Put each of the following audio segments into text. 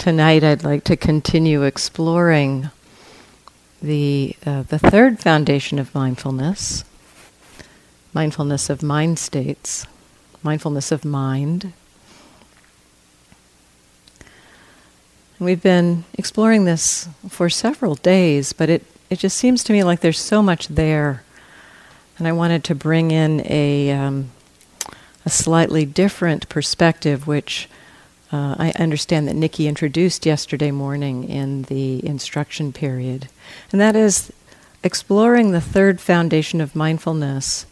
Tonight, I'd like to continue exploring the, uh, the third foundation of mindfulness mindfulness of mind states, mindfulness of mind. We've been exploring this for several days, but it, it just seems to me like there's so much there. And I wanted to bring in a, um, a slightly different perspective, which uh, I understand that Nikki introduced yesterday morning in the instruction period, and that is exploring the third foundation of mindfulness,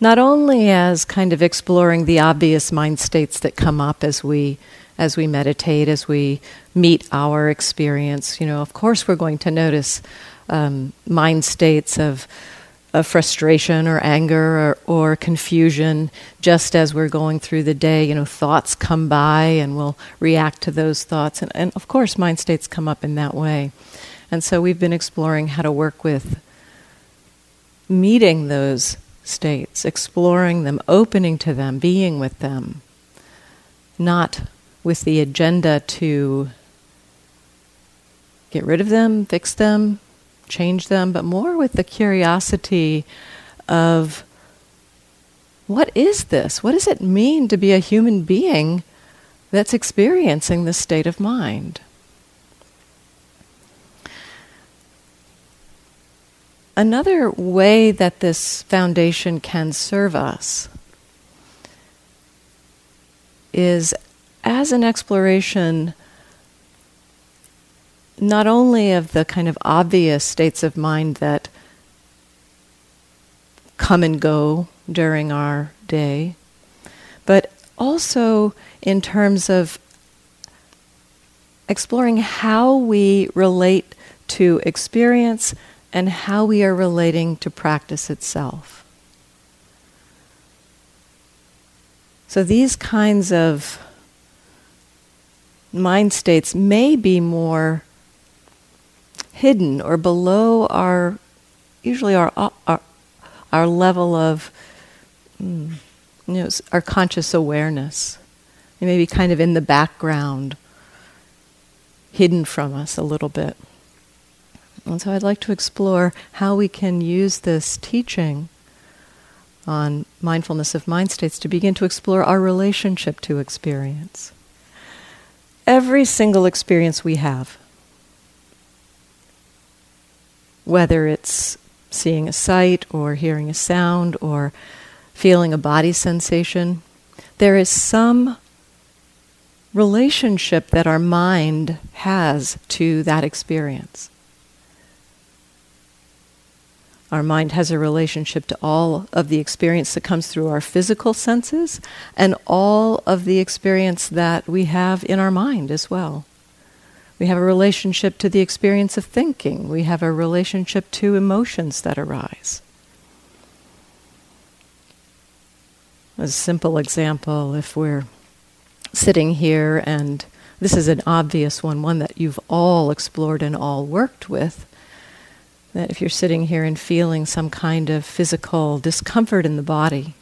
not only as kind of exploring the obvious mind states that come up as we as we meditate, as we meet our experience. You know, of course, we're going to notice um, mind states of of frustration or anger or, or, confusion just as we're going through the day. You know, thoughts come by and we'll react to those thoughts. And, and of course, mind states come up in that way. And so we've been exploring how to work with meeting those states, exploring them, opening to them, being with them, not with the agenda to get rid of them, fix them, change them, but more with the curiosity of what is this? What does it mean to be a human being that's experiencing this state of mind? Another way that this foundation can serve us is as an exploration not only of the kind of obvious states of mind that come and go during our day, but also in terms of exploring how we relate to experience and how we are relating to practice itself. So these kinds of mind states may be more hidden or below our usually our our, our level of mm, you know our conscious awareness. They may be kind of in the background, hidden from us a little bit. And so I'd like to explore how we can use this teaching on mindfulness of mind states to begin to explore our relationship to experience. Every single experience we have whether it's seeing a sight or hearing a sound or feeling a body sensation, there is some relationship that our mind has to that experience. Our mind has a relationship to all of the experience that comes through our physical senses and all of the experience that we have in our mind as well. We have a relationship to the experience of thinking. We have a relationship to emotions that arise. A simple example if we're sitting here, and this is an obvious one, one that you've all explored and all worked with. That if you're sitting here and feeling some kind of physical discomfort in the body,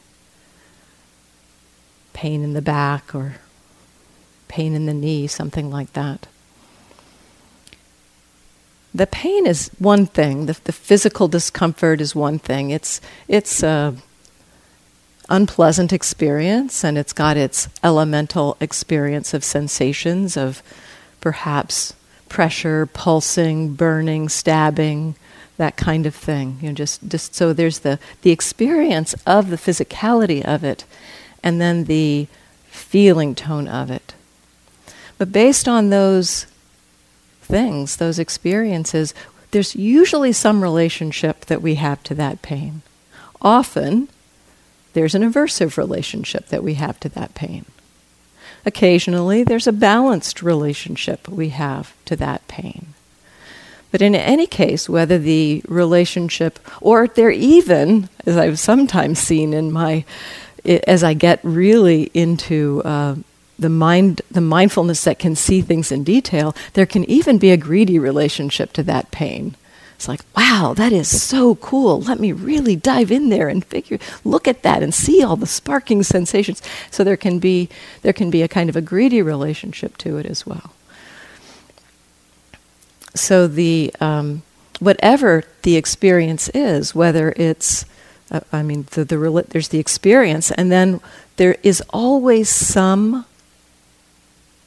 pain in the back or pain in the knee, something like that the pain is one thing. The, the physical discomfort is one thing. It's it's a unpleasant experience, and it's got its elemental experience of sensations of perhaps pressure, pulsing, burning, stabbing, that kind of thing. You know, just just so there's the the experience of the physicality of it, and then the feeling tone of it. But based on those things, those experiences, there's usually some relationship that we have to that pain. Often, there's an aversive relationship that we have to that pain. Occasionally, there's a balanced relationship we have to that pain. But in any case, whether the relationship, or they're even, as I've sometimes seen in my, as I get really into uh, the mind the mindfulness that can see things in detail there can even be a greedy relationship to that pain. It's like wow that is so cool. Let me really dive in there and figure look at that and see all the sparking sensations. So there can be there can be a kind of a greedy relationship to it as well. So the um, whatever the experience is, whether it's uh, I mean, the, the, there's the experience, and then there is always some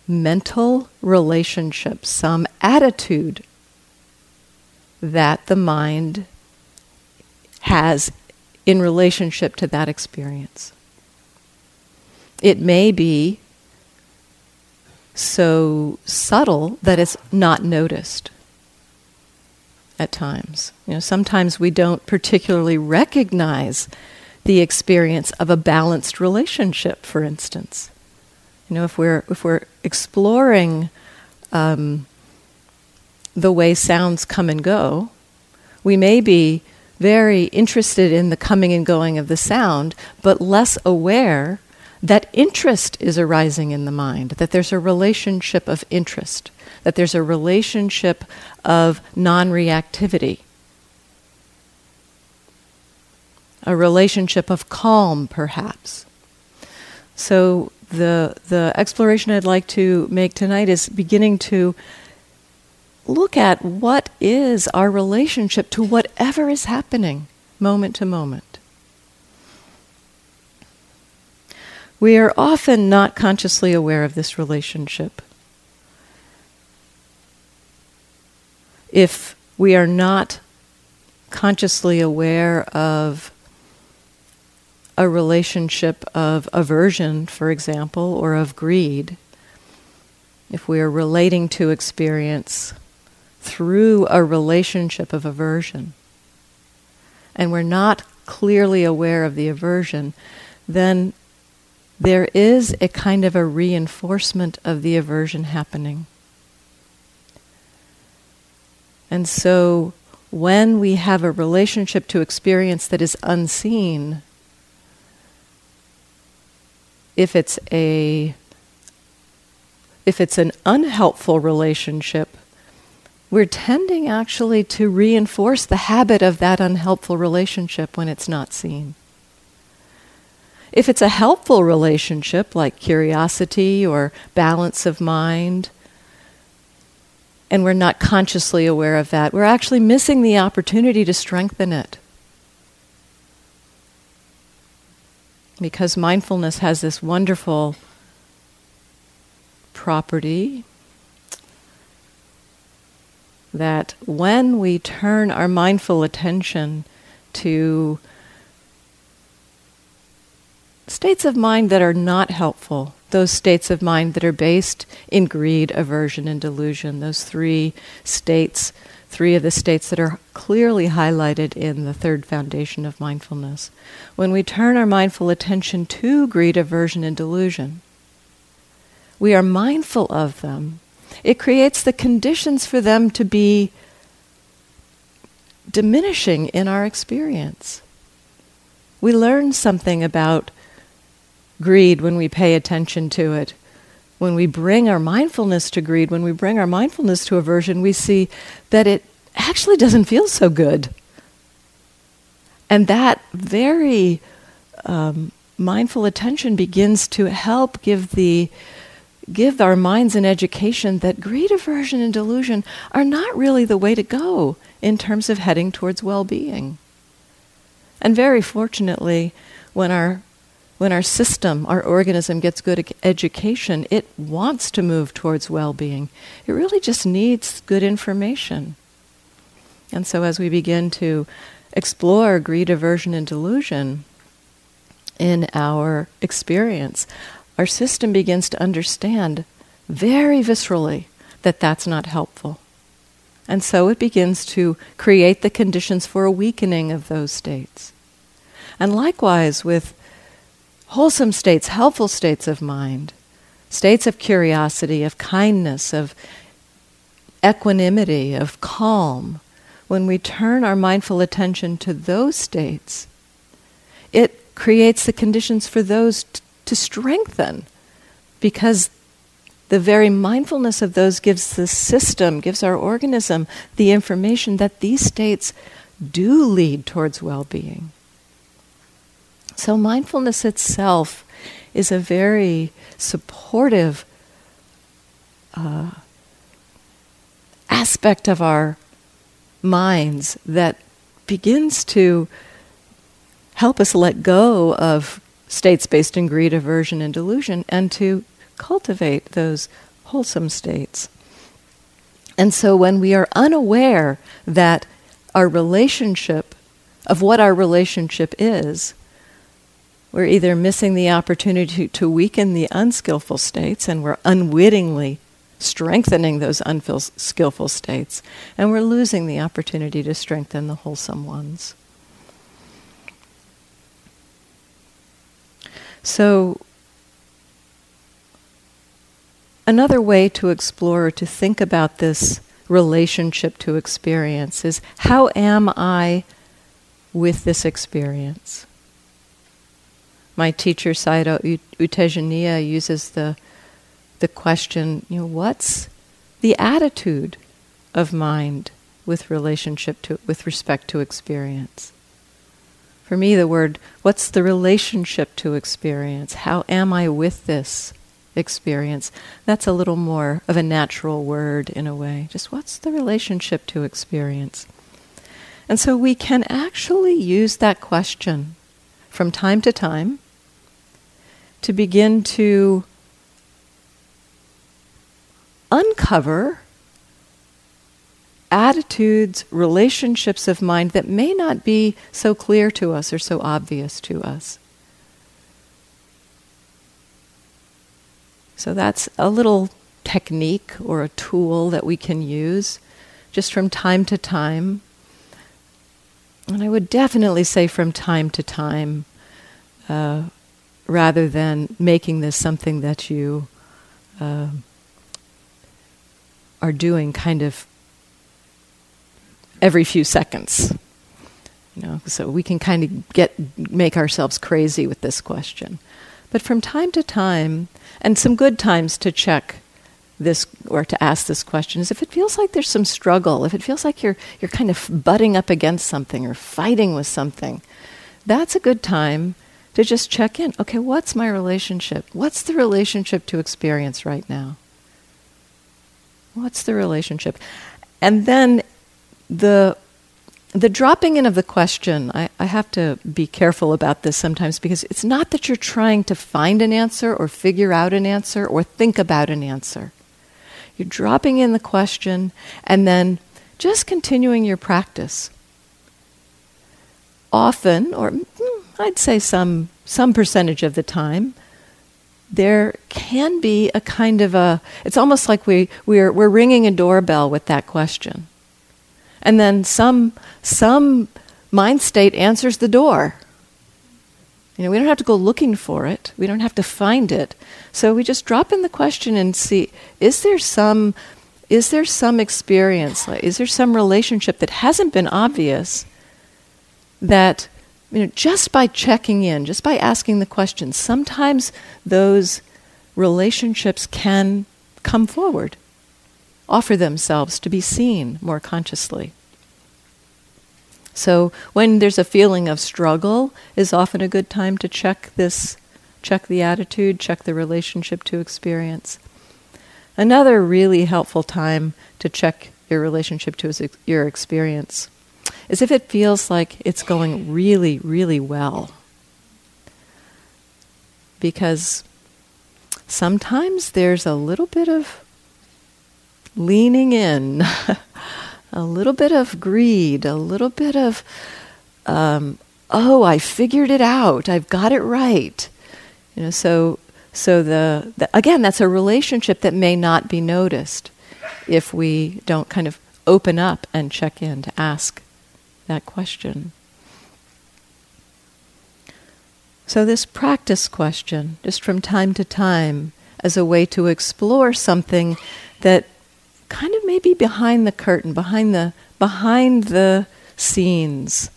mental relationship, some attitude that the mind has in relationship to that experience. It may be so subtle that it's not noticed at times. You know, sometimes we don't particularly recognize the experience of a balanced relationship, for instance. You know, if we're if we're exploring um, the way sounds come and go, we may be very interested in the coming and going of the sound, but less aware that interest is arising in the mind, that there's a relationship of interest, that there's a relationship of non reactivity, a relationship of calm, perhaps. So, the, the exploration I'd like to make tonight is beginning to look at what is our relationship to whatever is happening moment to moment. We are often not consciously aware of this relationship. If we are not consciously aware of a relationship of aversion, for example, or of greed, if we are relating to experience through a relationship of aversion, and we're not clearly aware of the aversion, then there is a kind of a reinforcement of the aversion happening. And so when we have a relationship to experience that is unseen, if it's a if it's an unhelpful relationship, we're tending actually to reinforce the habit of that unhelpful relationship when it's not seen. If it's a helpful relationship, like curiosity or balance of mind, and we're not consciously aware of that, we're actually missing the opportunity to strengthen it. Because mindfulness has this wonderful property that when we turn our mindful attention to states of mind that are not helpful, those states of mind that are based in greed, aversion, and delusion, those three states, three of the states that are clearly highlighted in the third foundation of mindfulness. When we turn our mindful attention to greed, aversion, and delusion, we are mindful of them. It creates the conditions for them to be diminishing in our experience. We learn something about greed when we pay attention to it. When we bring our mindfulness to greed, when we bring our mindfulness to aversion, we see that it actually doesn't feel so good. And that very um, mindful attention begins to help give the give our minds an education that greed, aversion, and delusion are not really the way to go in terms of heading towards well-being. And very fortunately, when our when our system, our organism gets good education, it wants to move towards well being. It really just needs good information. And so, as we begin to explore greed, aversion, and delusion in our experience, our system begins to understand very viscerally that that's not helpful. And so it begins to create the conditions for a weakening of those states. And likewise with wholesome states, helpful states of mind, states of curiosity, of kindness, of equanimity, of calm, when we turn our mindful attention to those states, it creates the conditions for those t- to strengthen because the very mindfulness of those gives the system, gives our organism the information that these states do lead towards well being. So, mindfulness itself is a very supportive uh, aspect aspect of our minds that begins to help us let go of states based in greed, aversion, and delusion and to cultivate those wholesome states. And so when we are unaware that our relationship, of what our relationship is, we're either missing the opportunity to weaken the unskillful states and we're unwittingly strengthening those unskillful states, and we're losing the opportunity to strengthen the wholesome ones. So, another way to explore or to think about this relationship to experience is how am I with this experience? My teacher, Sayadaw U Tejaniya, uses the, the question, you know, what's the attitude of mind with relationship to, with respect to experience? For me, the word, what's the relationship to experience? How am I with this experience? That's a little more of a natural word in a way. Just what's the relationship to experience? And so we can actually use that question from time to time to begin to uncover attitudes, relationships of mind that may not be so clear to us or so obvious to us. So that's a little technique or a tool that we can use just from time to time. And I would definitely say from time to time, uh, rather than making this something that you uh, are doing kind of every few seconds. You know, so we can kind of get make ourselves crazy with this question. But from time to time, and some good times to check this or to ask this question is if it feels like there's some struggle, if it feels like you're you're kind of butting up against something or fighting with something, that's a good time to just check in. Okay, what's my relationship? What's the relationship to experience right now? What's the relationship? And then the the dropping in of the question, I, I, have to be careful about this sometimes because it's not that you're trying to find an answer or figure out an answer or think about an answer. You're dropping in the question and then just continuing your practice. Often, or hmm, I'd say some, some percentage of the time, there can be a kind of a, it's almost like we, we're, we're ringing a doorbell with that question and then some some mind state answers the door. You know, we don't have to go looking for it. We don't have to find it. So we just drop in the question and see: Is there some is there some experience? Is there some relationship that hasn't been obvious that you know, just by checking in, just by asking the questions, sometimes those relationships can come forward offer themselves to be seen more consciously. So when there's a feeling of struggle is often a good time to check this check the attitude, check the relationship to experience. Another really helpful time to check your relationship to your experience is if it feels like it's going really, really well. Because sometimes there's a little bit of leaning in, a little bit of greed, a little bit of, um, oh, I figured it out, I've got it right. You know, so so the, the again, that's a relationship that may not be noticed if we don't kind of open up and check in to ask that question. So, this practice question, just from time to time, as a way to explore something that kind of maybe behind the curtain, behind the behind the scenes.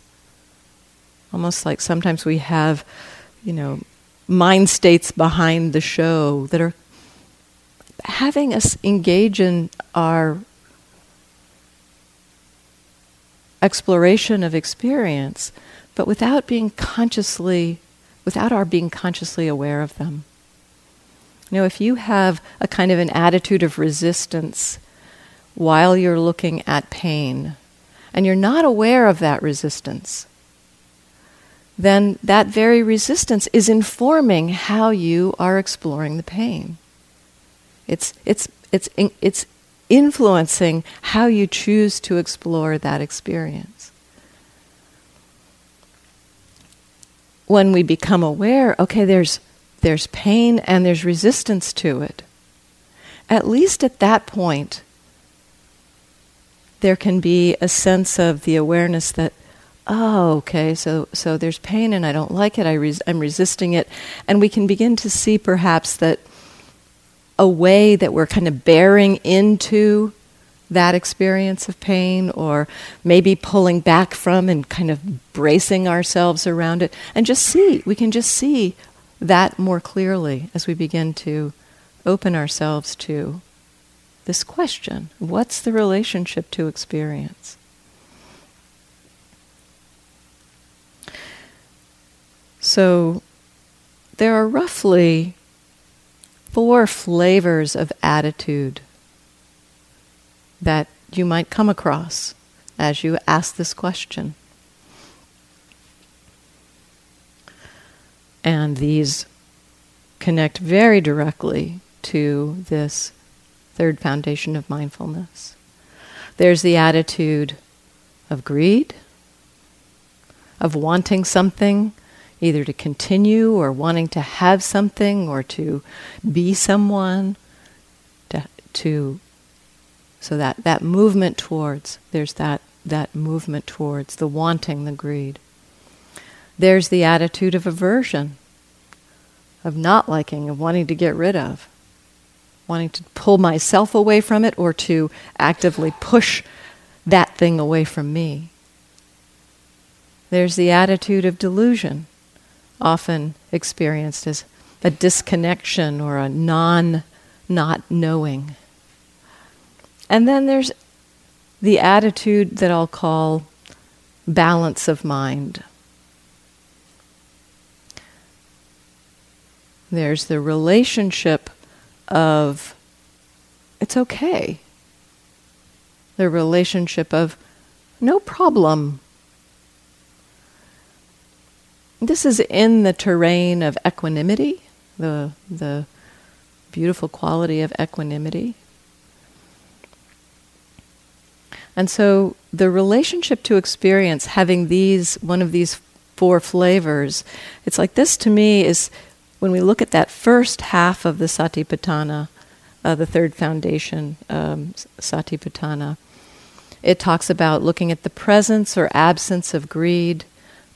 Almost like sometimes we have, you know, mind states behind the show that are having us engage in our exploration of experience, but without being consciously, without our being consciously aware of them. You know, if you have a kind of an attitude of resistance while you're looking at pain, and you're not aware of that resistance, then that very resistance is informing how you are exploring the pain. It's, it's, it's, it's influencing how you choose to explore that experience. When we become aware, okay, there's, there's pain and there's resistance to it, at least at that point, there can be a sense of the awareness that, oh, okay, so, so there's pain and I don't like it, I res- I'm resisting it. And we can begin to see perhaps that a way that we're kind of bearing into that experience of pain or maybe pulling back from and kind of bracing ourselves around it and just see we can just see that more clearly as we begin to open ourselves to this question what's the relationship to experience? So there are roughly four flavors of attitude that you might come across as you ask this question. And these connect very directly to this third foundation of mindfulness. There's the attitude of greed, of wanting something either to continue or wanting to have something or to be someone to, to so that that movement towards there's that that movement towards the wanting the greed. There's the attitude of aversion of not liking of wanting to get rid of wanting to pull myself away from it or to actively push that thing away from me. There's the attitude of delusion often experienced as a disconnection or a non not knowing. And then there's the attitude that I'll call balance of mind. There's the relationship of it's okay. The relationship of no problem. This is in the terrain of equanimity, the, the beautiful quality of equanimity. And so the relationship to experience, having these, one of these four flavors, it's like this to me is when we look at that first half of the Satipatthana, uh, the third foundation, um, Satipatthana, it talks about looking at the presence or absence of greed,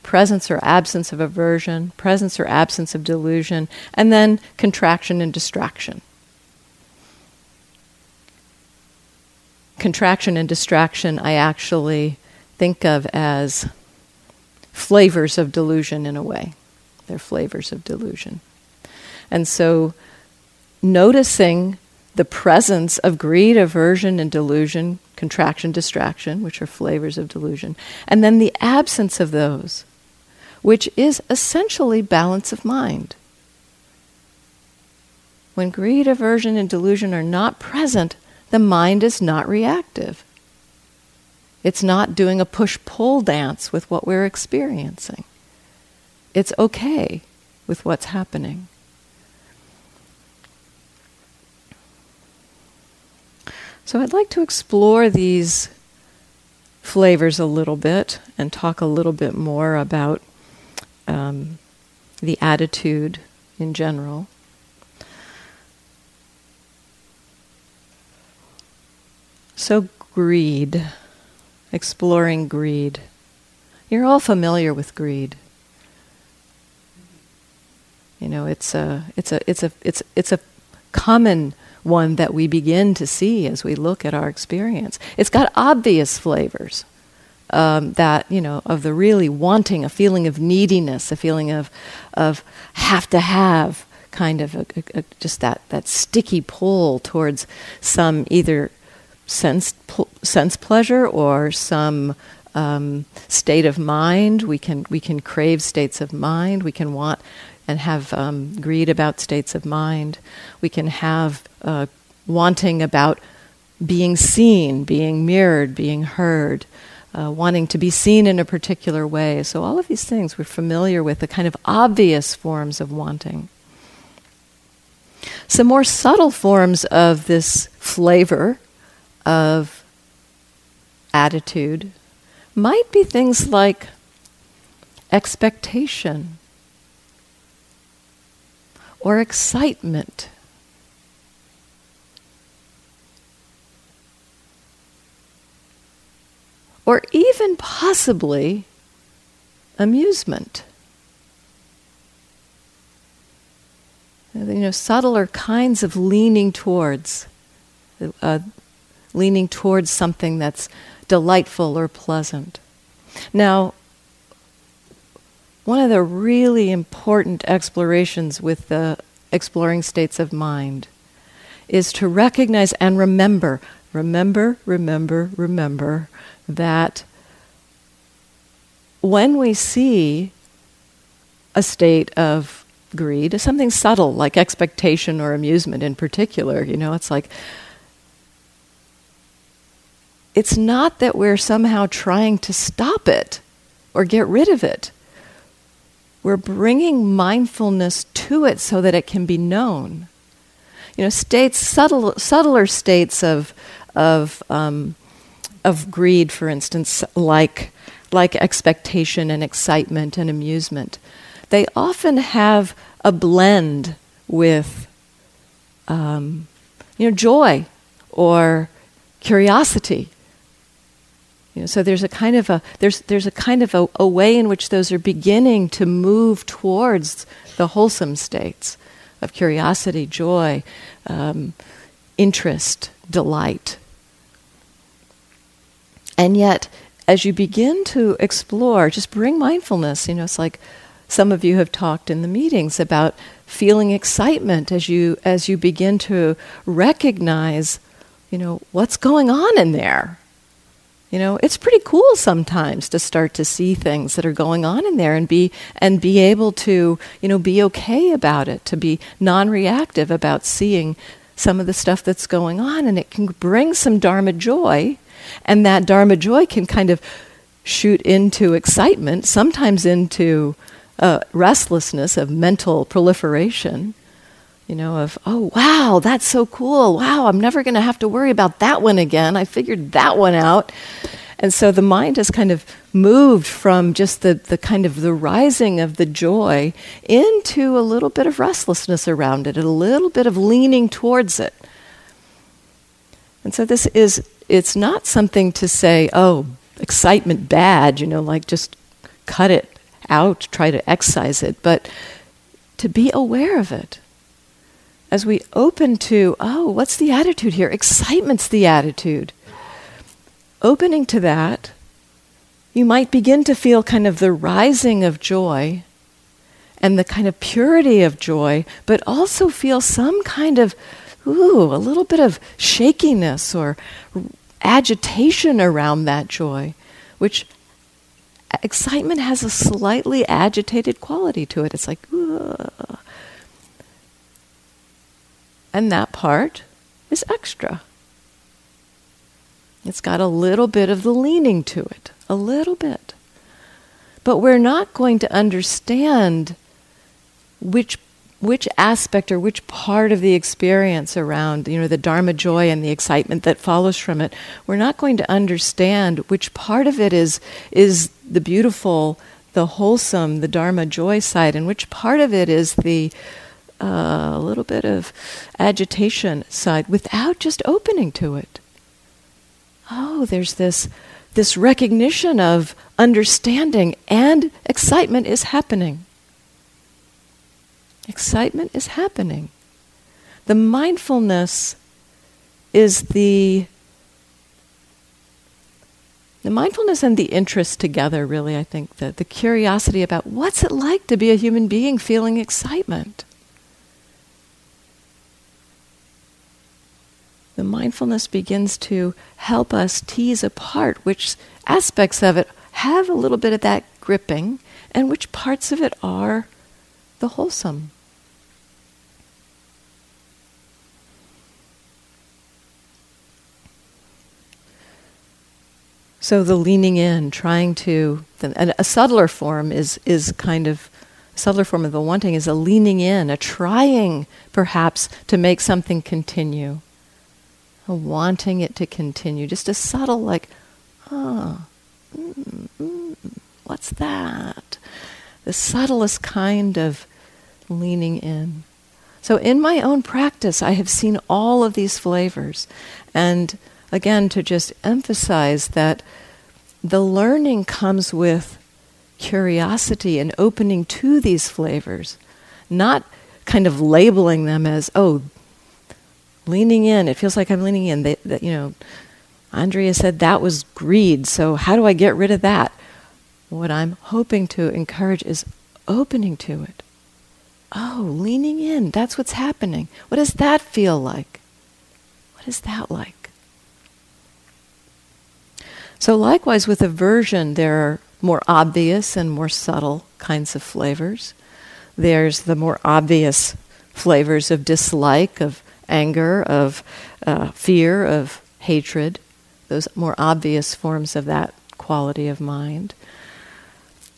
presence or absence of aversion, presence or absence of delusion, and then contraction and distraction. Contraction and distraction, I actually think of as flavors of delusion in a way. They're flavors of delusion. And so, noticing the presence of greed, aversion, and delusion, contraction, distraction, which are flavors of delusion, and then the absence of those, which is essentially balance of mind. When greed, aversion, and delusion are not present, the mind is not reactive. It's not doing a push pull dance with what we're experiencing. It's okay with what's happening. So I'd like to explore these flavors a little bit and talk a little bit more about um, the attitude in general. So, greed, exploring greed. You're all familiar with greed. You know, it's a, it's a, it's a, it's, it's a common one that we begin to see as we look at our experience. It's got obvious flavors um, that you know of the really wanting, a feeling of neediness, a feeling of of have to have, kind of a, a, just that that sticky pull towards some either sense pl- sense pleasure or some um, state of mind. We can we can crave states of mind. We can want and have um, greed about states of mind. We can have uh, wanting about being seen, being mirrored, being heard, uh, wanting to be seen in a particular way. So, all of these things we're familiar with, the kind of obvious forms of wanting. Some more subtle forms of this flavor of attitude might be things like expectation or excitement. Or even possibly amusement. You know, subtler kinds of leaning towards, uh, leaning towards something that's delightful or pleasant. Now, one of the really important explorations with the exploring states of mind is to recognize and remember, remember, remember, remember that when we see a state of greed, something subtle like expectation or amusement in particular, you know, it's like, it's not that we're somehow trying to stop it or get rid of it. We're bringing mindfulness to it so that it can be known. You know, states, subtle, subtler states of, of, um, of greed, for instance, like, like expectation and excitement and amusement, they often have a blend with um, you know, joy or curiosity you know, so there's a kind of a there's there's a kind of a, a way in which those are beginning to move towards the wholesome states of curiosity, joy, um, interest, delight. And yet, as you begin to explore, just bring mindfulness. You know, it's like some of you have talked in the meetings about feeling excitement as you as you begin to recognize, you know, what's going on in there you know, it's pretty cool sometimes to start to see things that are going on in there and be and be able to, you know, be okay about it, to be non-reactive about seeing some of the stuff that's going on and it can bring some dharma joy and that dharma joy can kind of shoot into excitement, sometimes into uh, restlessness of mental proliferation you know, of, oh, wow, that's so cool. Wow, I'm never going to have to worry about that one again. I figured that one out. And so the mind has kind of moved from just the, the kind of the rising of the joy into a little bit of restlessness around it, a little bit of leaning towards it. And so this is, it's not something to say, oh, excitement bad, you know, like just cut it out, try to excise it, but to be aware of it as we open to, oh, what's the attitude here? Excitement's the attitude. Opening to that, you might begin to feel kind of the rising of joy and the kind of purity of joy, but also feel some kind of, ooh, a little bit of shakiness or agitation around that joy, which excitement has a slightly agitated quality to it. It's like, ooh. And that part is extra. It's got a little bit of the leaning to it, a little bit. But we're not going to understand which which aspect or which part of the experience around you know the dharma joy and the excitement that follows from it we're not going to understand which part of it is is the beautiful the wholesome the dharma joy side and which part of it is the uh, little bit of agitation side without just opening to it. Oh, there's this this recognition of understanding and excitement is happening. Excitement is happening. The mindfulness is the the mindfulness and the interest together really i think that the curiosity about what's it like to be a human being feeling excitement the mindfulness begins to help us tease apart which aspects of it have a little bit of that gripping and which parts of it are the wholesome. So the leaning in, trying to, and a subtler form is, is kind of, subtler form of the wanting is a leaning in, a trying perhaps to make something continue, a wanting it to continue, just a subtle like, ah, oh, mm, mm, what's that? The subtlest kind of leaning in. So in my own practice, I have seen all of these flavors. And again, to just emphasize that the learning comes with curiosity and opening to these flavors, not kind of labeling them as, oh, leaning in. It feels like I'm leaning in. They, that, you know, Andrea said that was greed, so how do I get rid of that? What I'm hoping to encourage is opening to it. Oh, leaning in. That's what's happening. What does that feel like? What is that like? So, likewise, with aversion, there are more obvious and more subtle kinds of flavors. There's the more obvious flavors of dislike, of anger, of uh, fear, of hatred, those more obvious forms of that quality of mind.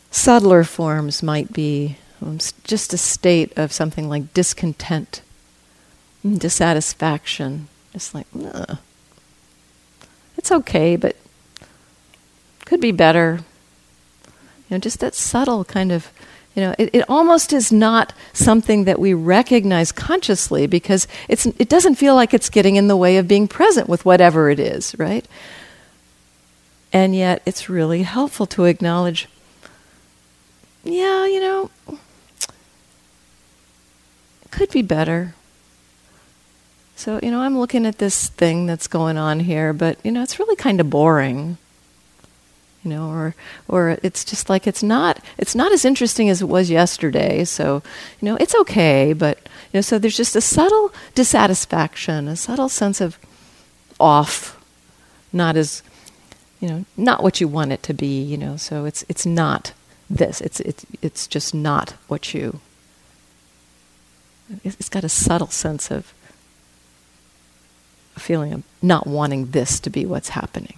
Subtler forms might be um, just a state of something like discontent, dissatisfaction, just like, Ugh. it's okay, but could be better. You know, just that subtle kind of, you know, it, it almost is not something that we recognize consciously because it's, it doesn't feel like it's getting in the way of being present with whatever it is, right? And yet it's really helpful to acknowledge, yeah, you know, could be better. So, you know, I'm looking at this thing that's going on here, but, you know, it's really kind of boring you know or or it's just like it's not it's not as interesting as it was yesterday. So you know it's okay but you know so there's just a subtle dissatisfaction a subtle sense of off not as you know not what you want it to be you know. So it's it's not this. It's it's it's just not what you it's got a subtle sense of a feeling of not wanting this to be what's happening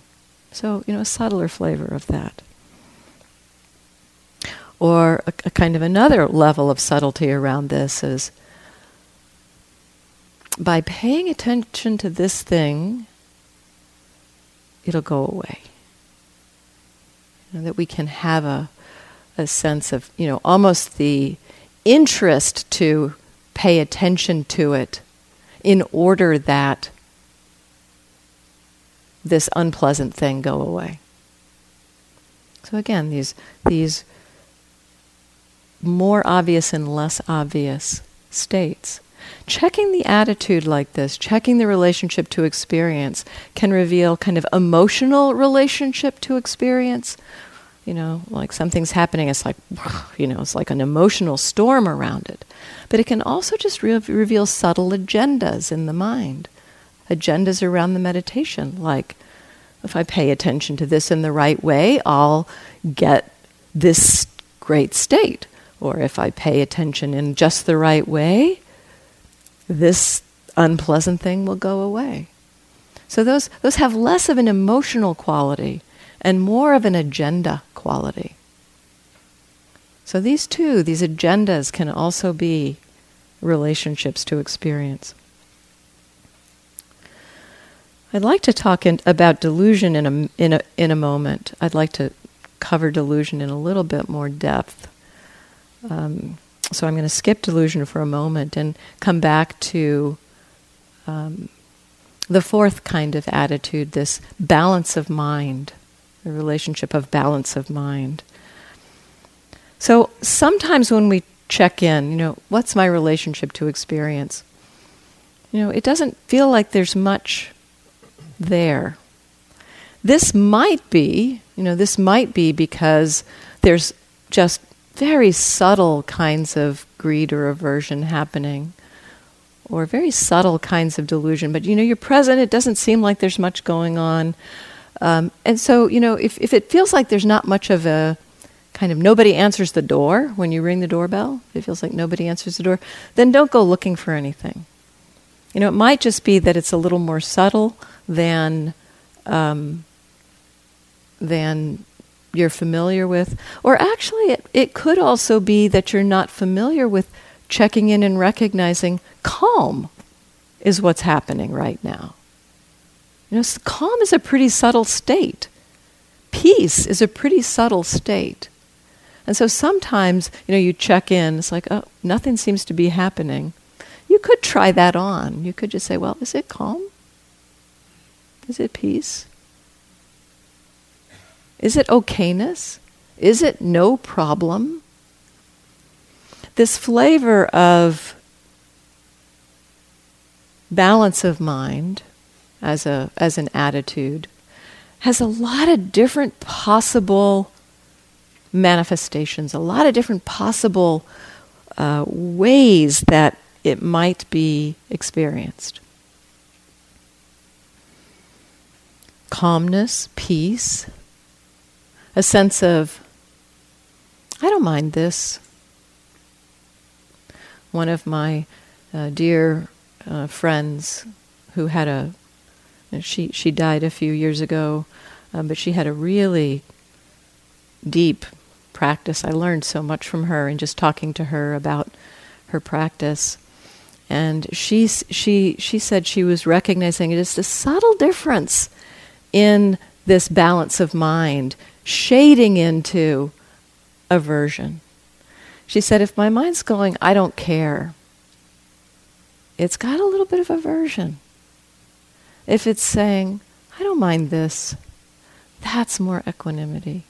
so, you know, a subtler flavor of that. Or a, a kind of another level of subtlety around this is by paying attention to this thing, it'll go away. You know, that we can have a, a sense of, you know, almost the interest to pay attention to it in order that this unpleasant thing go away. So again, these these more obvious and less obvious states. Checking the attitude like this, checking the relationship to experience, can reveal kind of emotional relationship to experience. You know, like something's happening, it's like, you know, it's like an emotional storm around it. But it can also just re- reveal subtle agendas in the mind agendas around the meditation, like if I pay attention to this in the right way, I'll get this great state. Or if I pay attention in just the right way, this unpleasant thing will go away. So those, those have less of an emotional quality and more of an agenda quality. So these two, these agendas, can also be relationships to experience. I'd like to talk in, about delusion in a, in, a, in a moment. I'd like to cover delusion in a little bit more depth. Um, so I'm going to skip delusion for a moment and come back to um, the fourth kind of attitude this balance of mind, the relationship of balance of mind. So sometimes when we check in, you know, what's my relationship to experience? You know, it doesn't feel like there's much there. This might be, you know, this might be because there's just very subtle kinds of greed or aversion happening or very subtle kinds of delusion. But you know, you're present, it doesn't seem like there's much going on. Um, and so, you know, if, if it feels like there's not much of a kind of nobody answers the door when you ring the doorbell, it feels like nobody answers the door, then don't go looking for anything. You know, it might just be that it's a little more subtle than um, than you're familiar with. Or actually, it, it could also be that you're not familiar with checking in and recognizing calm is what's happening right now. You know, calm is a pretty subtle state. Peace is a pretty subtle state. And so sometimes, you know, you check in, it's like, oh, nothing seems to be happening. You could try that on. You could just say, well, is it calm? Is it peace? Is it okayness? Is it no problem? This flavor of balance of mind as a as an attitude has a lot of different possible manifestations, a lot of different possible uh, ways that it might be experienced. Calmness, peace, a sense of, I don't mind this. One of my uh, dear uh, friends who had a, she, she died a few years ago, um, but she had a really deep practice. I learned so much from her and just talking to her about her practice. And she, she, she said she was recognizing just a subtle difference in this balance of mind shading into aversion. She said, if my mind's going, I don't care, it's got a little bit of aversion. If it's saying, I don't mind this, that's more equanimity.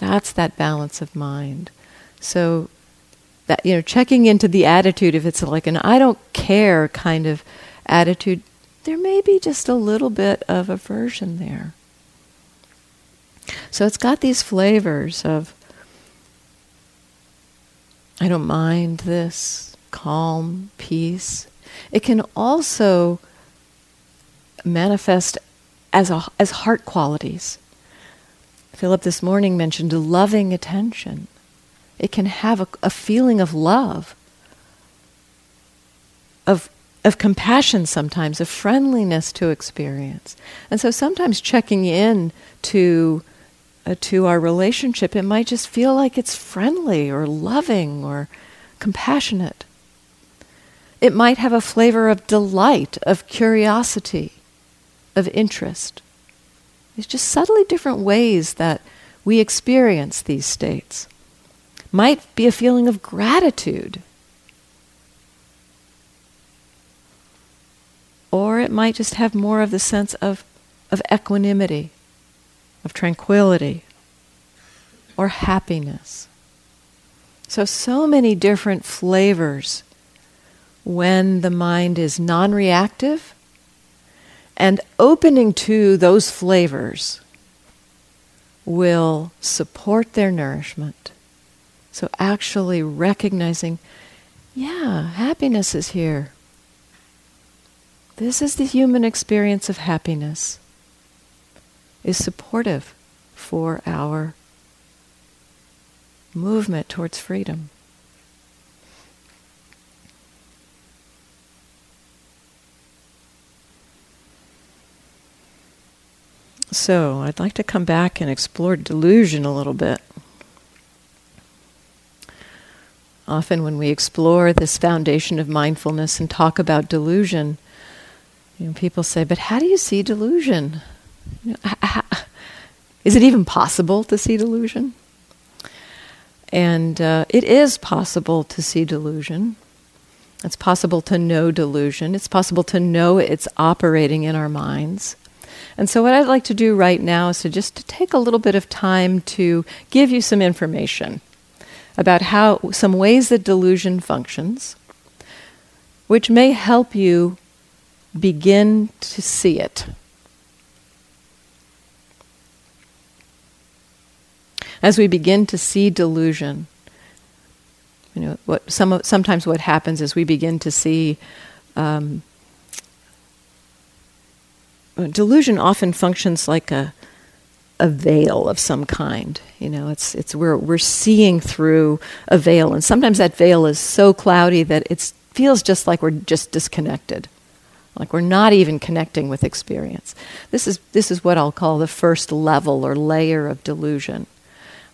That's that balance of mind. So that you know, checking into the attitude, if it's like an I don't care kind of attitude, there may be just a little bit of aversion there. So it's got these flavors of I don't mind this, calm, peace. It can also manifest as, a, as heart qualities. Philip this morning mentioned loving attention. It can have a, a feeling of love, of, of compassion sometimes, of friendliness to experience. And so sometimes checking in to uh, to our relationship, it might just feel like it's friendly or loving or compassionate. It might have a flavor of delight, of curiosity, of interest. It's just subtly different ways that we experience these states. Might be a feeling of gratitude. Or it might just have more of the sense of, of equanimity of tranquility or happiness. So, so many different flavors when the mind is non reactive and opening to those flavors will support their nourishment. So, actually recognizing, yeah, happiness is here. This is the human experience of happiness is supportive for our movement towards freedom. So, I'd like to come back and explore delusion a little bit. Often, when we explore this foundation of mindfulness and talk about delusion, you know, people say, But how do you see delusion? is it even possible to see delusion? And uh, it is possible to see delusion. It's possible to know delusion. It's possible to know it's operating in our minds. And so, what I'd like to do right now is to just to take a little bit of time to give you some information about how some ways that delusion functions, which may help you begin to see it as we begin to see delusion, you know, what some sometimes what happens is we begin to see um, delusion often functions like a a veil of some kind. You know, it's it's we're we're seeing through a veil, and sometimes that veil is so cloudy that it feels just like we're just disconnected Like we're not even connecting with experience. This is, this is what I'll call the first level or layer of delusion,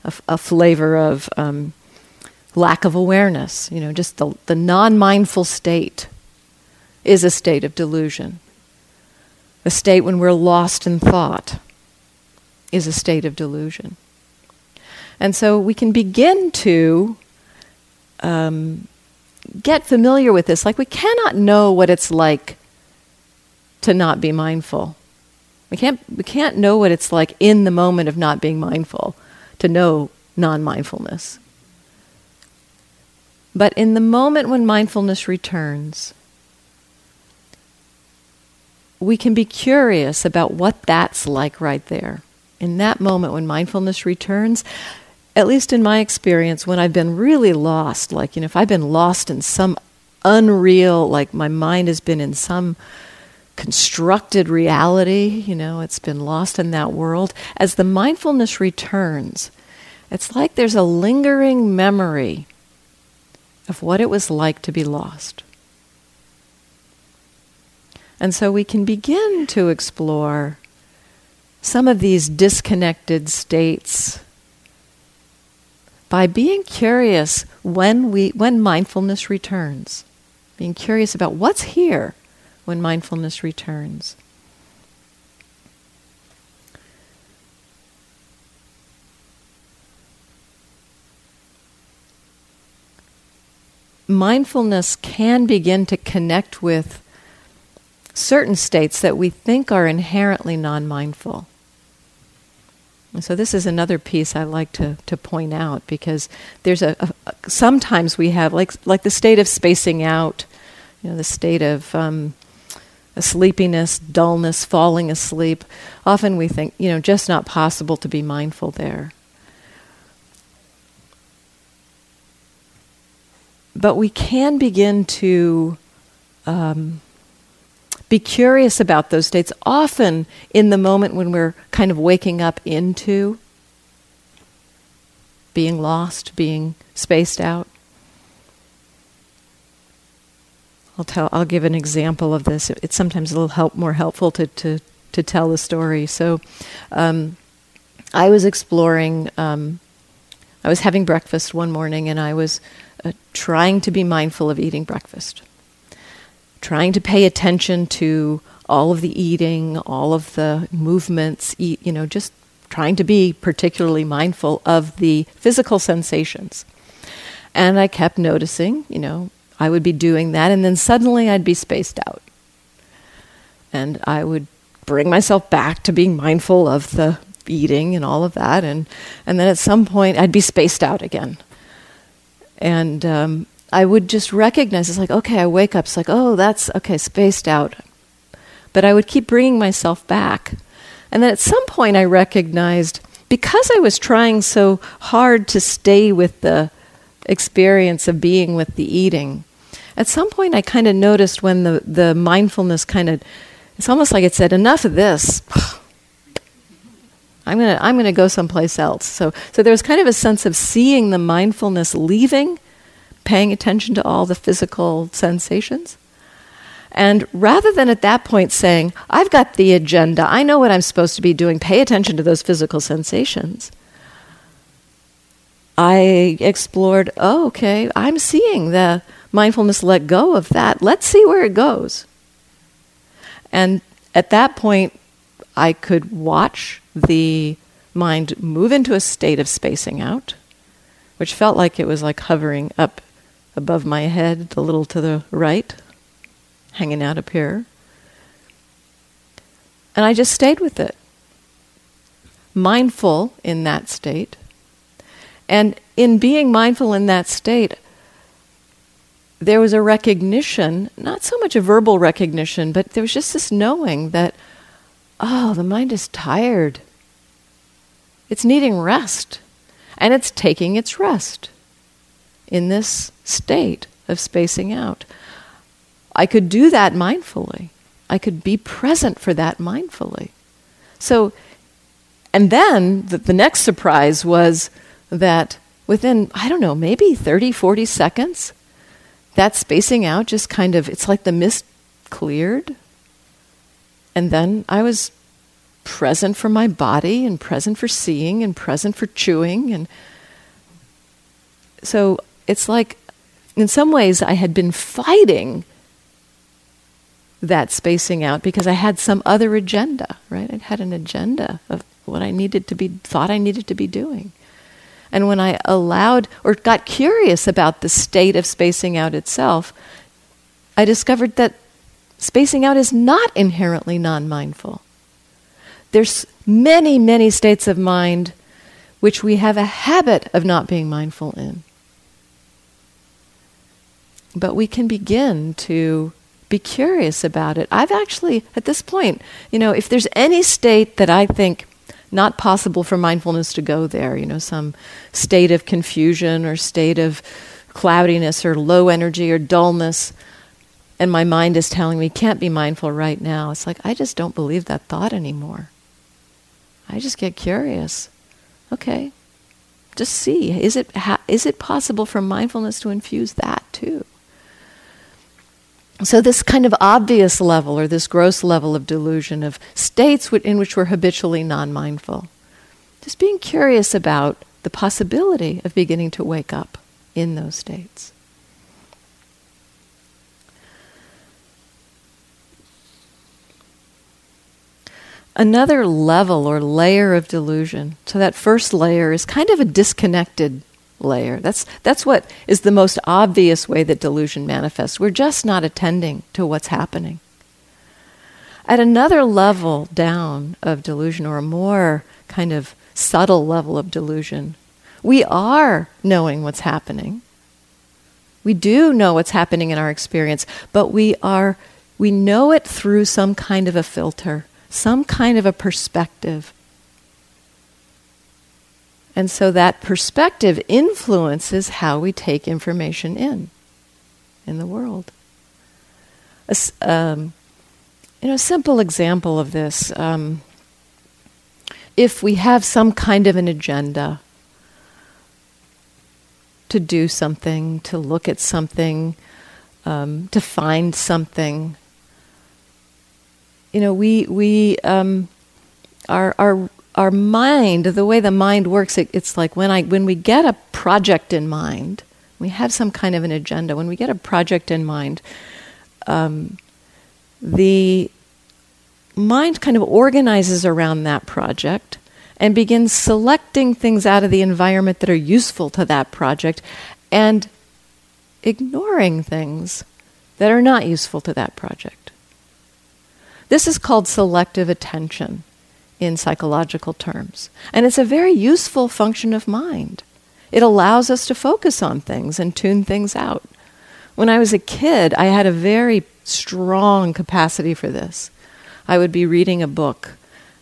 a, a flavor of um, lack of awareness. You know, just the, the non mindful state is a state of delusion. A state when we're lost in thought is a state of delusion. And so we can begin to um, get familiar with this. Like we cannot know what it's like to not be mindful. We can't, we can't know what it's like in the moment of not being mindful to know non mindfulness. But in the moment when mindfulness returns, we can be curious about what that's like right there. In that moment when mindfulness returns, at least in my experience, when I've been really lost, like, you know, if I've been lost in some unreal, like my mind has been in some constructed reality, you know, it's been lost in that world, as the mindfulness returns, it's like there's a lingering memory of what it was like to be lost. And so we can begin to explore some of these disconnected states by being curious when we when mindfulness returns being curious about what's here when mindfulness returns. Mindfulness can begin to connect with certain states that we think are inherently non-mindful. And so this is another piece I like to, to point out because there's a, a, sometimes we have like like the state of spacing out, you know, the state of um, sleepiness, dullness, falling asleep. Often we think, you know, just not possible to be mindful there. But we can begin to um, be curious about those states, often in the moment when we're kind of waking up into being lost, being spaced out. I'll tell. I'll give an example of this. It's sometimes a little help more helpful to to to tell the story. So, um, I was exploring. Um, I was having breakfast one morning, and I was uh, trying to be mindful of eating breakfast trying to pay attention to all of the eating, all of the movements, eat, you know, just trying to be particularly mindful of the physical sensations. And I kept noticing, you know, I would be doing that, and then suddenly I'd be spaced out. And I would bring myself back to being mindful of the eating and all of that, and, and then at some point I'd be spaced out again. And um, I would just recognize it's like, okay, I wake up, it's like, oh, that's okay, spaced out. But I would keep bringing myself back. And then at some point, I recognized because I was trying so hard to stay with the experience of being with the eating, at some point, I kind of noticed when the, the mindfulness kind of, it's almost like it said, enough of this. I'm gonna I'm gonna go someplace else. So so there was kind of a sense of seeing the mindfulness leaving paying attention to all the physical sensations. And rather than at that point saying, I've got the agenda, I know what I'm supposed to be doing, pay attention to those physical sensations, I explored, oh, okay, I'm seeing the mindfulness let go of that. Let's see where it goes. And at that point, I could watch the mind move into a state of spacing out, which felt like it was like hovering up above my head, a little to the right, hanging out up here. And I just stayed with it, mindful in that state. And in being mindful in that state, there was a recognition, not so much a verbal recognition, but there was just this knowing that, oh, the mind is tired. It's needing rest. And it's taking its rest in this state of spacing out. I could do that mindfully. I could be present for that mindfully. So, and then the, the next surprise was that within, I don't know, maybe 30, 40 seconds, that spacing out just kind of, it's like the mist cleared And then I was present for my body and present for seeing and present for chewing and so it's like in some ways I had been fighting that spacing out because I had some other agenda, right? I had an agenda of what I needed to be thought I needed to be doing. And when I allowed or got curious about the state of spacing out itself, I discovered that spacing out is not inherently non mindful. There's many, many states of mind which we have a habit of not being mindful in. But we can begin to be curious about it. I've actually, at this point, you know, if there's any state that I think not possible for mindfulness to go there, you know, some state of confusion or state of cloudiness or low energy or dullness, and my mind is telling me, can't be mindful right now. It's like, I just don't believe that thought anymore. I just get curious. Okay, just see. Is it, ha- is it possible for mindfulness to infuse that too? So, this kind of obvious level or this gross level of delusion of states in which we're habitually non mindful, just being curious about the possibility of beginning to wake up in those states. Another level or layer of delusion. So, that first layer is kind of a disconnected layer. That's, that's what is the most obvious way that delusion manifests. We're just not attending to what's happening. At another level down of delusion, or a more kind of subtle level of delusion, we are knowing what's happening. We do know what's happening in our experience, but we are we know it through some kind of a filter, some kind of a perspective. And so that perspective influences how we take information in in the world. A, um, you know, simple example of this um, if we have some kind of an agenda to do something, to look at something, um, to find something, you know, we, we um, are, are our mind, the way the mind works, it, it's like when I when we get a project in mind, we have some kind of an agenda. When we get a project in mind, um, the mind kind of organizes around that project and begins selecting things out of the environment that are useful to that project and ignoring things that are not useful to that project. This is called selective attention in psychological terms. And it's a very useful function of mind. It allows us to focus on things and tune things out. When I was a kid, I had a very strong capacity for this. I would be reading a book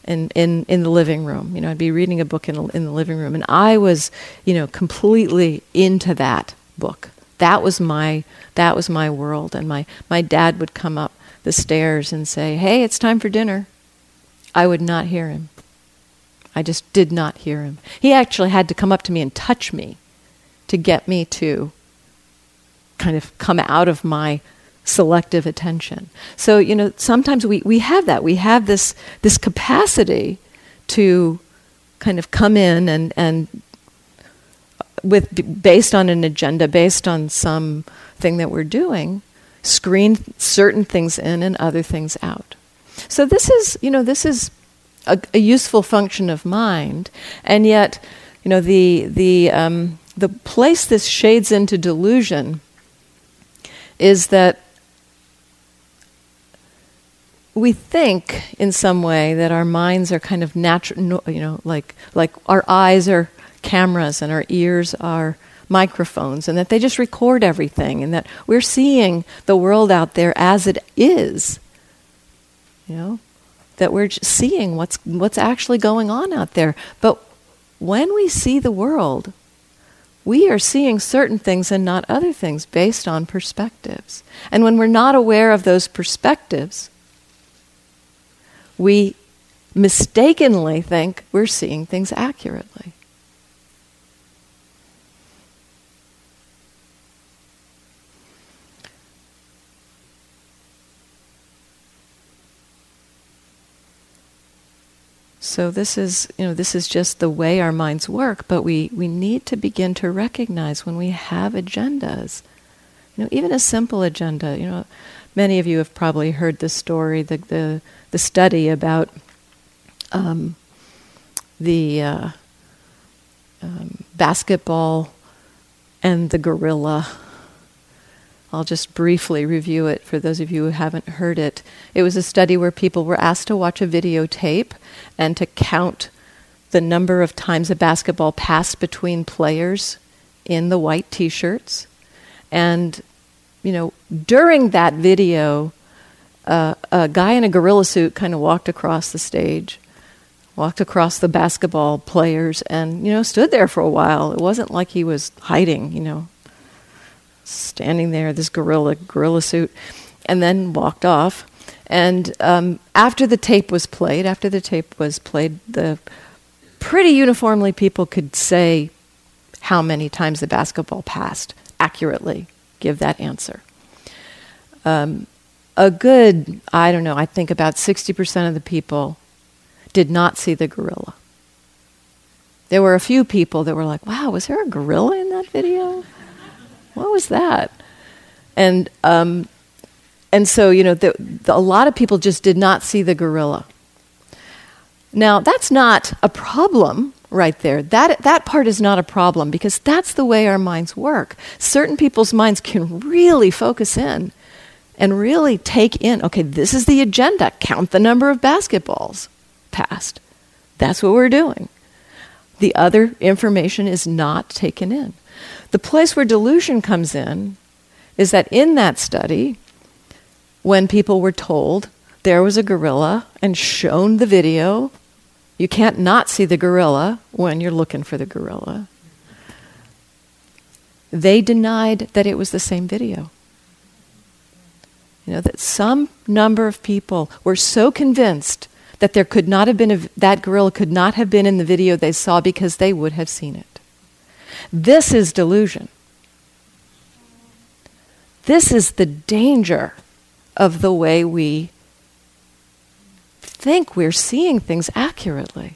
in, in, in the living room. You know, I'd be reading a book in, in the living room, and I was, you know, completely into that book. That was my that was my world. And my, my dad would come up the stairs and say, Hey, it's time for dinner. I would not hear him. I just did not hear him. He actually had to come up to me and touch me to get me to kind of come out of my selective attention. So, you know, sometimes we, we have that. We have this, this capacity to kind of come in and, and with based on an agenda, based on some thing that we're doing, screen certain things in and other things out. So this is, you know, this is a, a useful function of mind, and yet, you know, the the um, the place this shades into delusion is that we think in some way that our minds are kind of natural, you know, like like our eyes are cameras and our ears are microphones, and that they just record everything, and that we're seeing the world out there as it is. You know, that we're seeing what's what's actually going on out there. But when we see the world, we are seeing certain things and not other things based on perspectives. And when we're not aware of those perspectives, we mistakenly think we're seeing things accurately. So this is, you know, this is just the way our minds work, but we, we need to begin to recognize when we have agendas. You know, even a simple agenda, you know, many of you have probably heard the story, the, the, the study about um, the uh, um, basketball and the gorilla. I'll just briefly review it for those of you who haven't heard it. It was a study where people were asked to watch a videotape and to count the number of times a basketball passed between players in the white t shirts. And, you know, during that video, uh, a guy in a gorilla suit kind of walked across the stage walked across the basketball players and, you know, stood there for a while. It wasn't like he was hiding, you know, standing there, this gorilla, gorilla suit, and then walked off. And um, after the tape was played, after the tape was played, the pretty uniformly people could say how many times the basketball passed accurately, give that answer. Um, a good, I don't know, I think about 60% of the people did not see the gorilla. There were a few people that were like, wow, was there a gorilla in that video? What was that? And, um, and so, you know, the, the, a lot of people just did not see the gorilla. Now, that's not a problem right there. That, that part is not a problem because that's the way our minds work. Certain people's minds can really focus in and really take in okay, this is the agenda, count the number of basketballs passed. That's what we're doing. The other information is not taken in. The place where delusion comes in is that in that study, when people were told there was a gorilla and shown the video, you can't not see the gorilla when you're looking for the gorilla. They denied that it was the same video. You know, that some number of people were so convinced that there could not have been a, that gorilla could not have been in the video they saw because they would have seen it. This is delusion. This is the danger of the way we think we're seeing things accurately.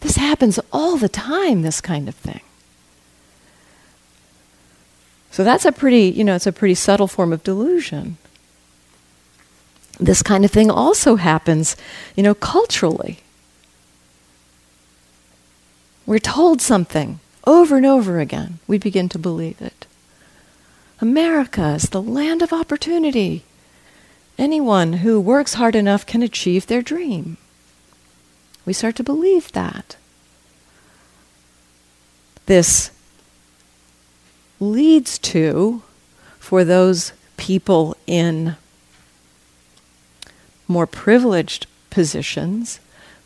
This happens all the time, this kind of thing. So that's a pretty, you know, it's a pretty subtle form of delusion this kind of thing also happens, you know, culturally. We're told something over and over again. We begin to believe it. America is the land of opportunity. Anyone who works hard enough can achieve their dream. We start to believe that. This leads to, for those people in more privileged positions,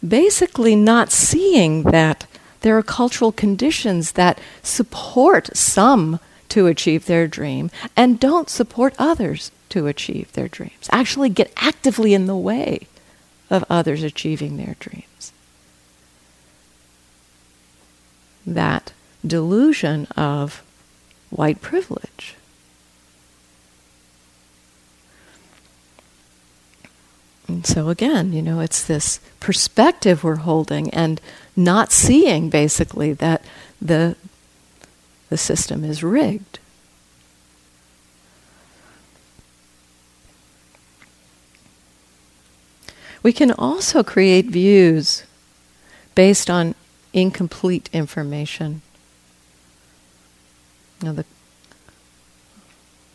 basically not seeing that there are cultural conditions that support some to achieve their dream and don't support others to achieve their dreams. Actually, get actively in the way of others achieving their dreams. That delusion of white privilege. And so again, you know, it's this perspective we're holding and not seeing basically that the the system is rigged. We can also create views based on incomplete information. Now the,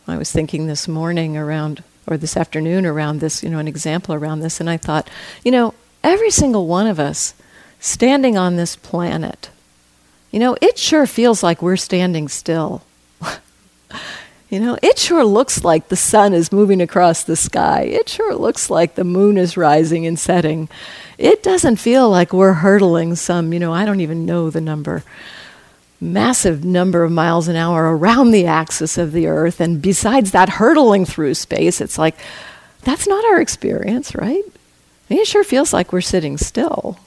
I was thinking this morning around or this afternoon around this, you know, an example around this, and I thought, you know, every single one of us standing on this planet, you know, it sure feels like we're standing still. you know, it sure looks like the sun is moving across the sky. It sure looks like the moon is rising and setting. It doesn't feel like we're hurtling some, you know, I don't even know the number massive number of miles an hour around the axis of the Earth. And besides that, hurtling through space, it's like, that's not our experience, right? I mean, it sure feels like we're sitting still.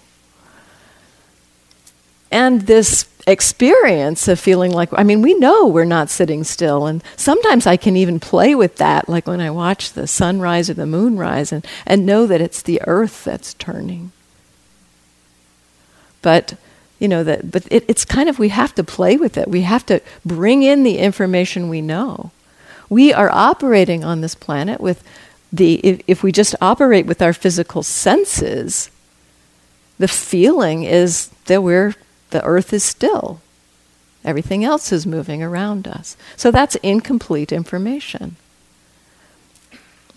And this experience of feeling like, I mean, we know we're not sitting still. And sometimes I can even play with that, like when I watch the sunrise or the moonrise, and, and know that it's the earth that's turning. but you know that but it, it's kind of we have to play with it. We have to bring in the information we know. We are operating on this planet with the if, if we just operate with our physical senses the feeling is that we're the earth is still. Everything else is moving around us. So that's incomplete information.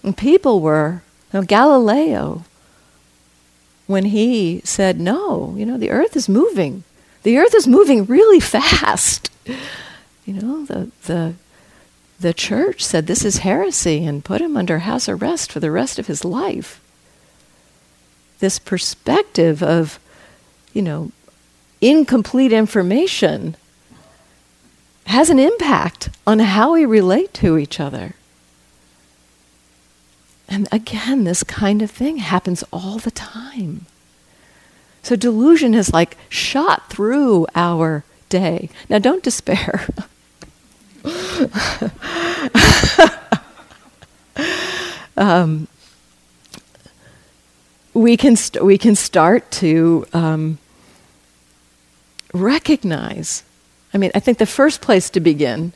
And people were you know, galileo when he said, No, you know, the earth is moving. The earth is moving really fast. You know, the, the, the church said this is heresy and put him under house arrest for the rest of his life. This perspective of, you know, incomplete information has an impact on how we relate to each other. And again, this kind of thing happens all the time. So delusion is like shot through our day. Now, don't despair. um, we can st- we can start to um, recognize. I mean, I think the first place to begin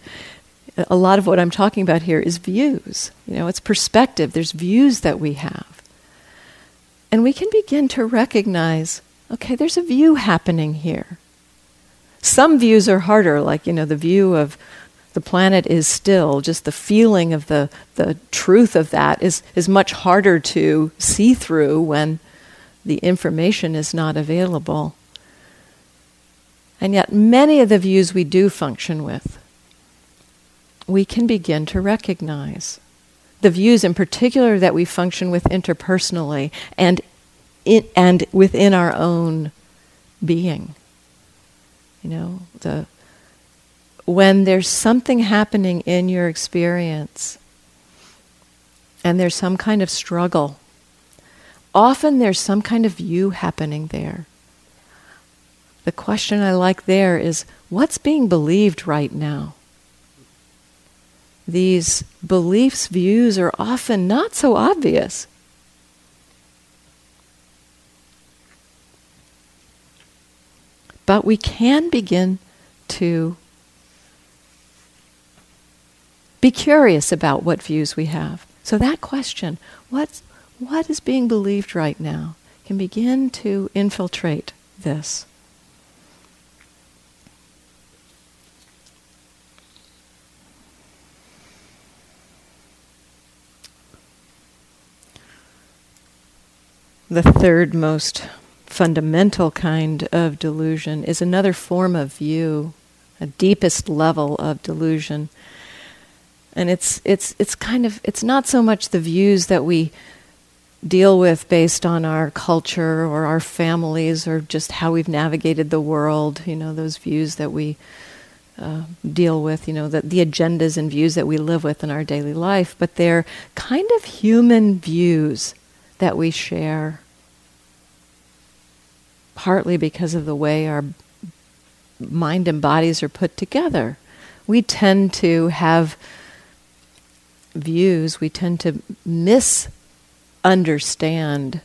a lot of what I'm talking about here is views. You know, it's perspective. There's views that we have. And we can begin to recognize okay, there's a view happening here. Some views are harder, like, you know, the view of the planet is still, just the feeling of the, the truth of that is, is much harder to see through when the information is not available. And yet, many of the views we do function with we can begin to recognize. The views in particular that we function with interpersonally and in, and within our own being. You know the when there's something happening in your experience and there's some kind of struggle often there's some kind of view happening there. The question i like there is what's being believed right now these beliefs, views are often not so obvious. But we can begin to be curious about what views we have. So that question, what's, what is being believed right now, can begin to infiltrate this. The third most fundamental kind of delusion is another form of view, a deepest level of delusion. And it's it's it's kind of it's not so much the views that we deal with based on our culture or our families or just how we've navigated the world, you know, those views that we uh, deal with, you know, the, the agendas and views that we live with in our daily life, but they're kind of human views that we share. Partly because of the way our mind and bodies are put together. We tend to have views, we tend to misunderstand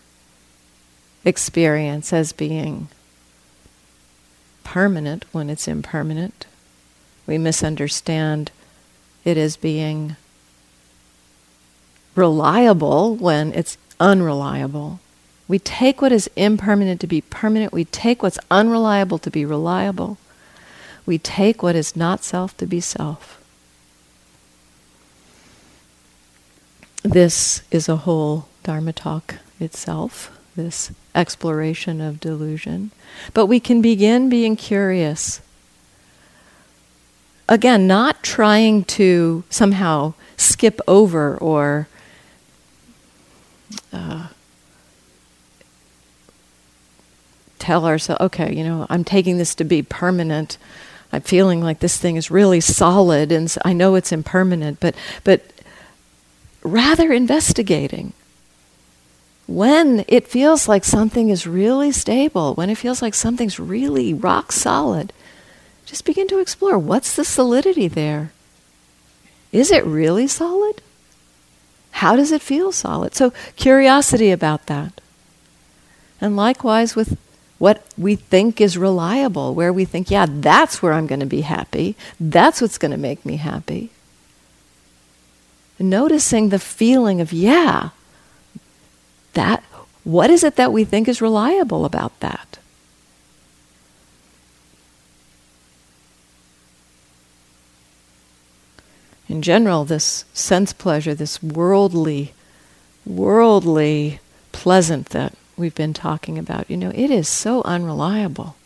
experience as being permanent when it's impermanent. We misunderstand it as being reliable when it's unreliable. We take what is impermanent to be permanent. We take what's unreliable to be reliable. We take what is not self to be self. This is a whole Dharma talk itself, this exploration of delusion. But we can begin being curious. Again, not trying to somehow skip over or uh, tell ourselves, okay, you know, I'm taking this to be permanent. I'm feeling like this thing is really solid, and I know it's impermanent, but but rather investigating when it feels like something is really stable, when it feels like something's really rock solid, just begin to explore what's the solidity there. Is it really solid? How does it feel solid? So, curiosity about that. And likewise with what we think is reliable, where we think, yeah, that's where I'm going to be happy, that's what's going to make me happy. noticing the feeling of, yeah, that, what is it that we think is reliable about that? In general, this sense pleasure, this worldly, worldly pleasant that we've been talking about, you know, it is so unreliable.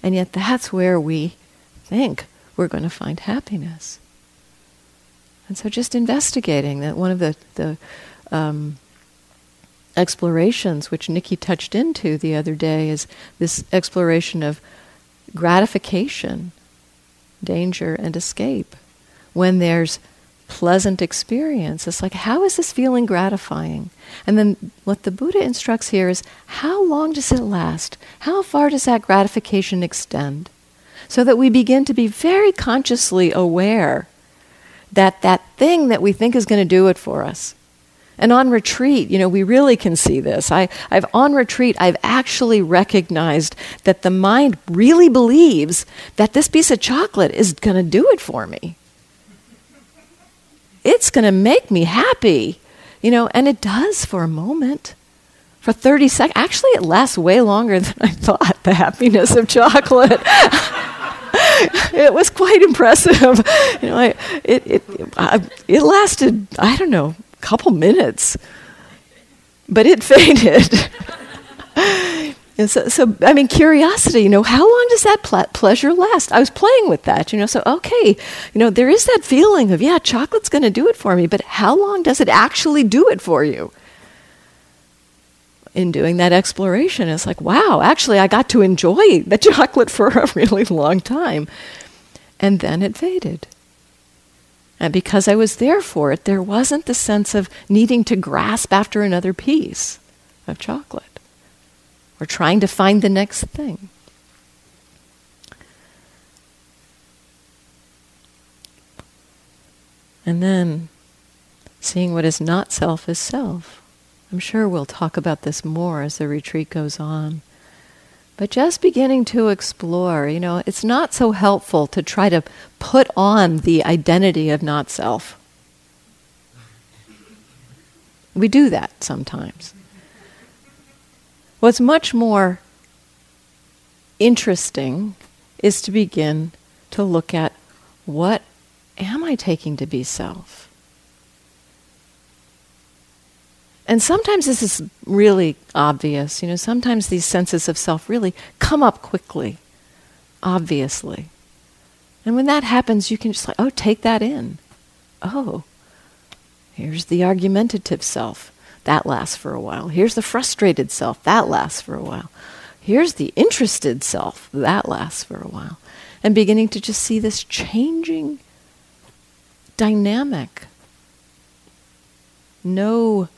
And yet that's where we think we're going to find happiness. And so just investigating that one of the, the um, explorations which Nikki touched into the other day is this exploration of gratification, danger, and escape. When there's pleasant experience, it's like, how is this feeling gratifying? And then what the Buddha instructs here is, how long does it last? How far does that gratification extend? So that we begin to be very consciously aware that that thing that we think is going to do it for us and on retreat, you know, we really can see this. I, I've on retreat, I've actually recognized that the mind really believes that this piece of chocolate is going to do it for me. It's going to make me happy, you know, and it does for a moment. For 30 seconds. Actually, it lasts way longer than I thought, the happiness of chocolate. it was quite impressive. You know, I, it, it, I, it lasted, I don't know, couple minutes, but it faded. and so, so, I mean, curiosity, you know, how long does that ple- pleasure last? I was playing with that, you know, so, okay, you know, there is that feeling of, yeah, chocolate's going to do it for me, but how long does it actually do it for you? In doing that exploration, it's like, wow, actually, I got to enjoy the chocolate for a really long time. And then it faded. And because I was there for it, there wasn't the sense of needing to grasp after another piece of chocolate or trying to find the next thing. And then seeing what is not self as self. I'm sure we'll talk about this more as the retreat goes on. But just beginning to explore, you know, it's not so helpful to try to put on the identity of not self. We do that sometimes. What's much more interesting is to begin to look at what am I taking to be self? And sometimes this is really obvious. You know, sometimes these senses of self really come up quickly, obviously. And when that happens, you can just like, oh, take that in. Oh, here's the argumentative self. That lasts for a while. Here's the frustrated self. That lasts for a while. Here's the interested self. That lasts for a while. And beginning to just see this changing dynamic. No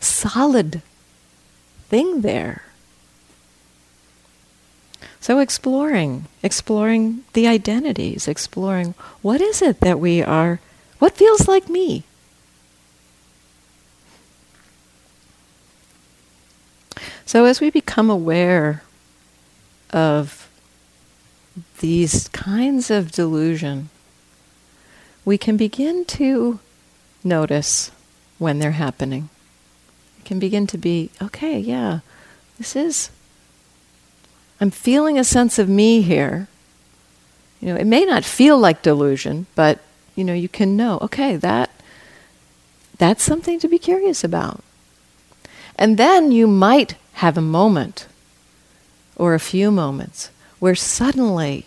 solid thing there. So exploring, exploring the identities, exploring what is it that we are, what feels like me? So as we become aware of these kinds of delusion, we can begin to notice when they're happening We can begin to be okay, yeah, this is, I'm feeling a sense of me here. You know, it may not feel like delusion, but, you know, you can know, okay, that, that's something to be curious about. And then you might have a moment or a few moments where suddenly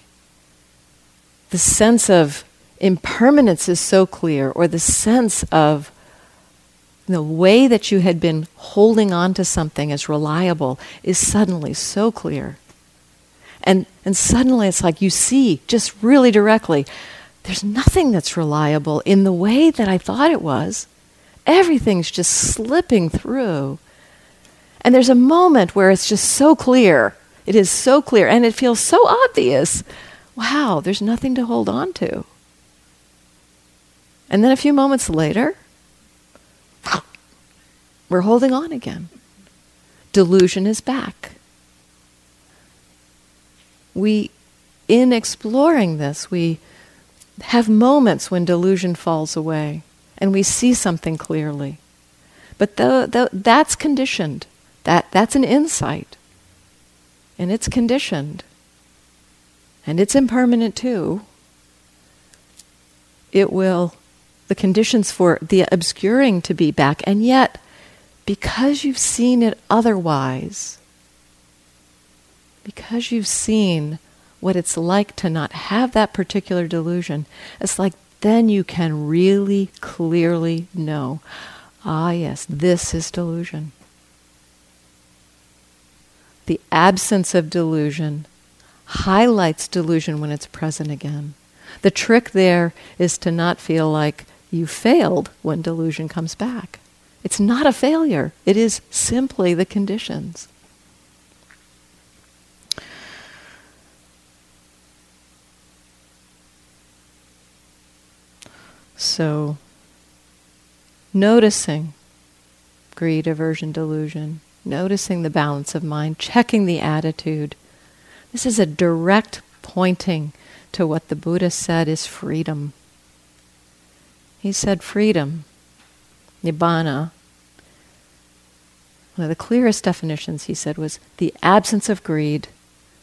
the sense of impermanence is so clear, or the sense of the way that you had been holding on to something as reliable is suddenly so clear. And, and suddenly it's like you see just really directly there's nothing that's reliable in the way that I thought it was. Everything's just slipping through. And there's a moment where it's just so clear. It is so clear and it feels so obvious. Wow, there's nothing to hold on to. And then a few moments later, we're holding on again. Delusion is back. we, in exploring this, we have moments when delusion falls away and we see something clearly. But that's conditioned. That, that's an insight. And it's conditioned. And it's impermanent too. It will, the conditions for the obscuring to be back. And yet, because you've seen it otherwise, because you've seen what it's like to not have that particular delusion, it's like then you can really clearly know ah, yes, this is delusion. The absence of delusion highlights delusion when it's present again. The trick there is to not feel like you failed when delusion comes back. It's not a failure, it is simply the conditions. So, noticing greed, aversion, delusion, noticing the balance of mind, checking the attitude. This is a direct pointing to what the Buddha said is freedom. He said freedom, nibbana. One of the clearest definitions he said was the absence of greed,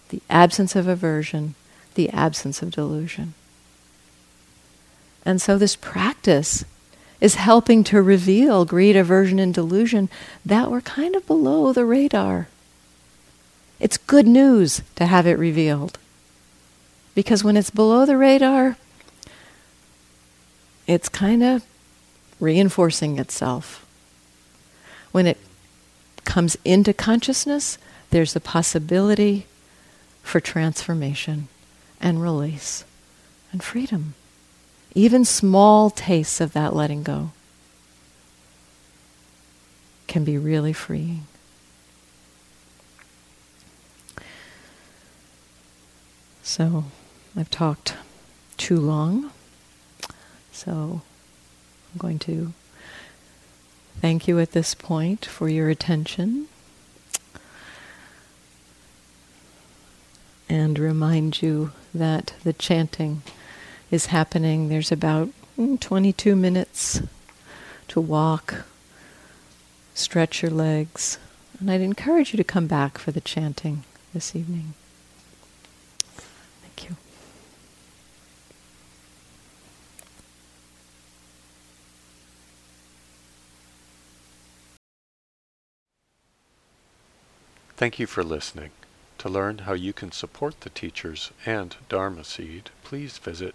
the absence of aversion, the absence of delusion. And so this practice is helping to reveal greed, aversion, and delusion that were kind of below the radar. It's good news to have it revealed. Because when it's below the radar, it's kind of reinforcing itself. When it comes into consciousness, there's a possibility for transformation and release and freedom even small tastes of that letting go can be really freeing. So I've talked too long. So I'm going to thank you at this point for your attention and remind you that the chanting is happening. There's about mm, 22 minutes to walk, stretch your legs, and I'd encourage you to come back for the chanting this evening. Thank you. Thank you for listening. To learn how you can support the teachers and Dharma Seed, please visit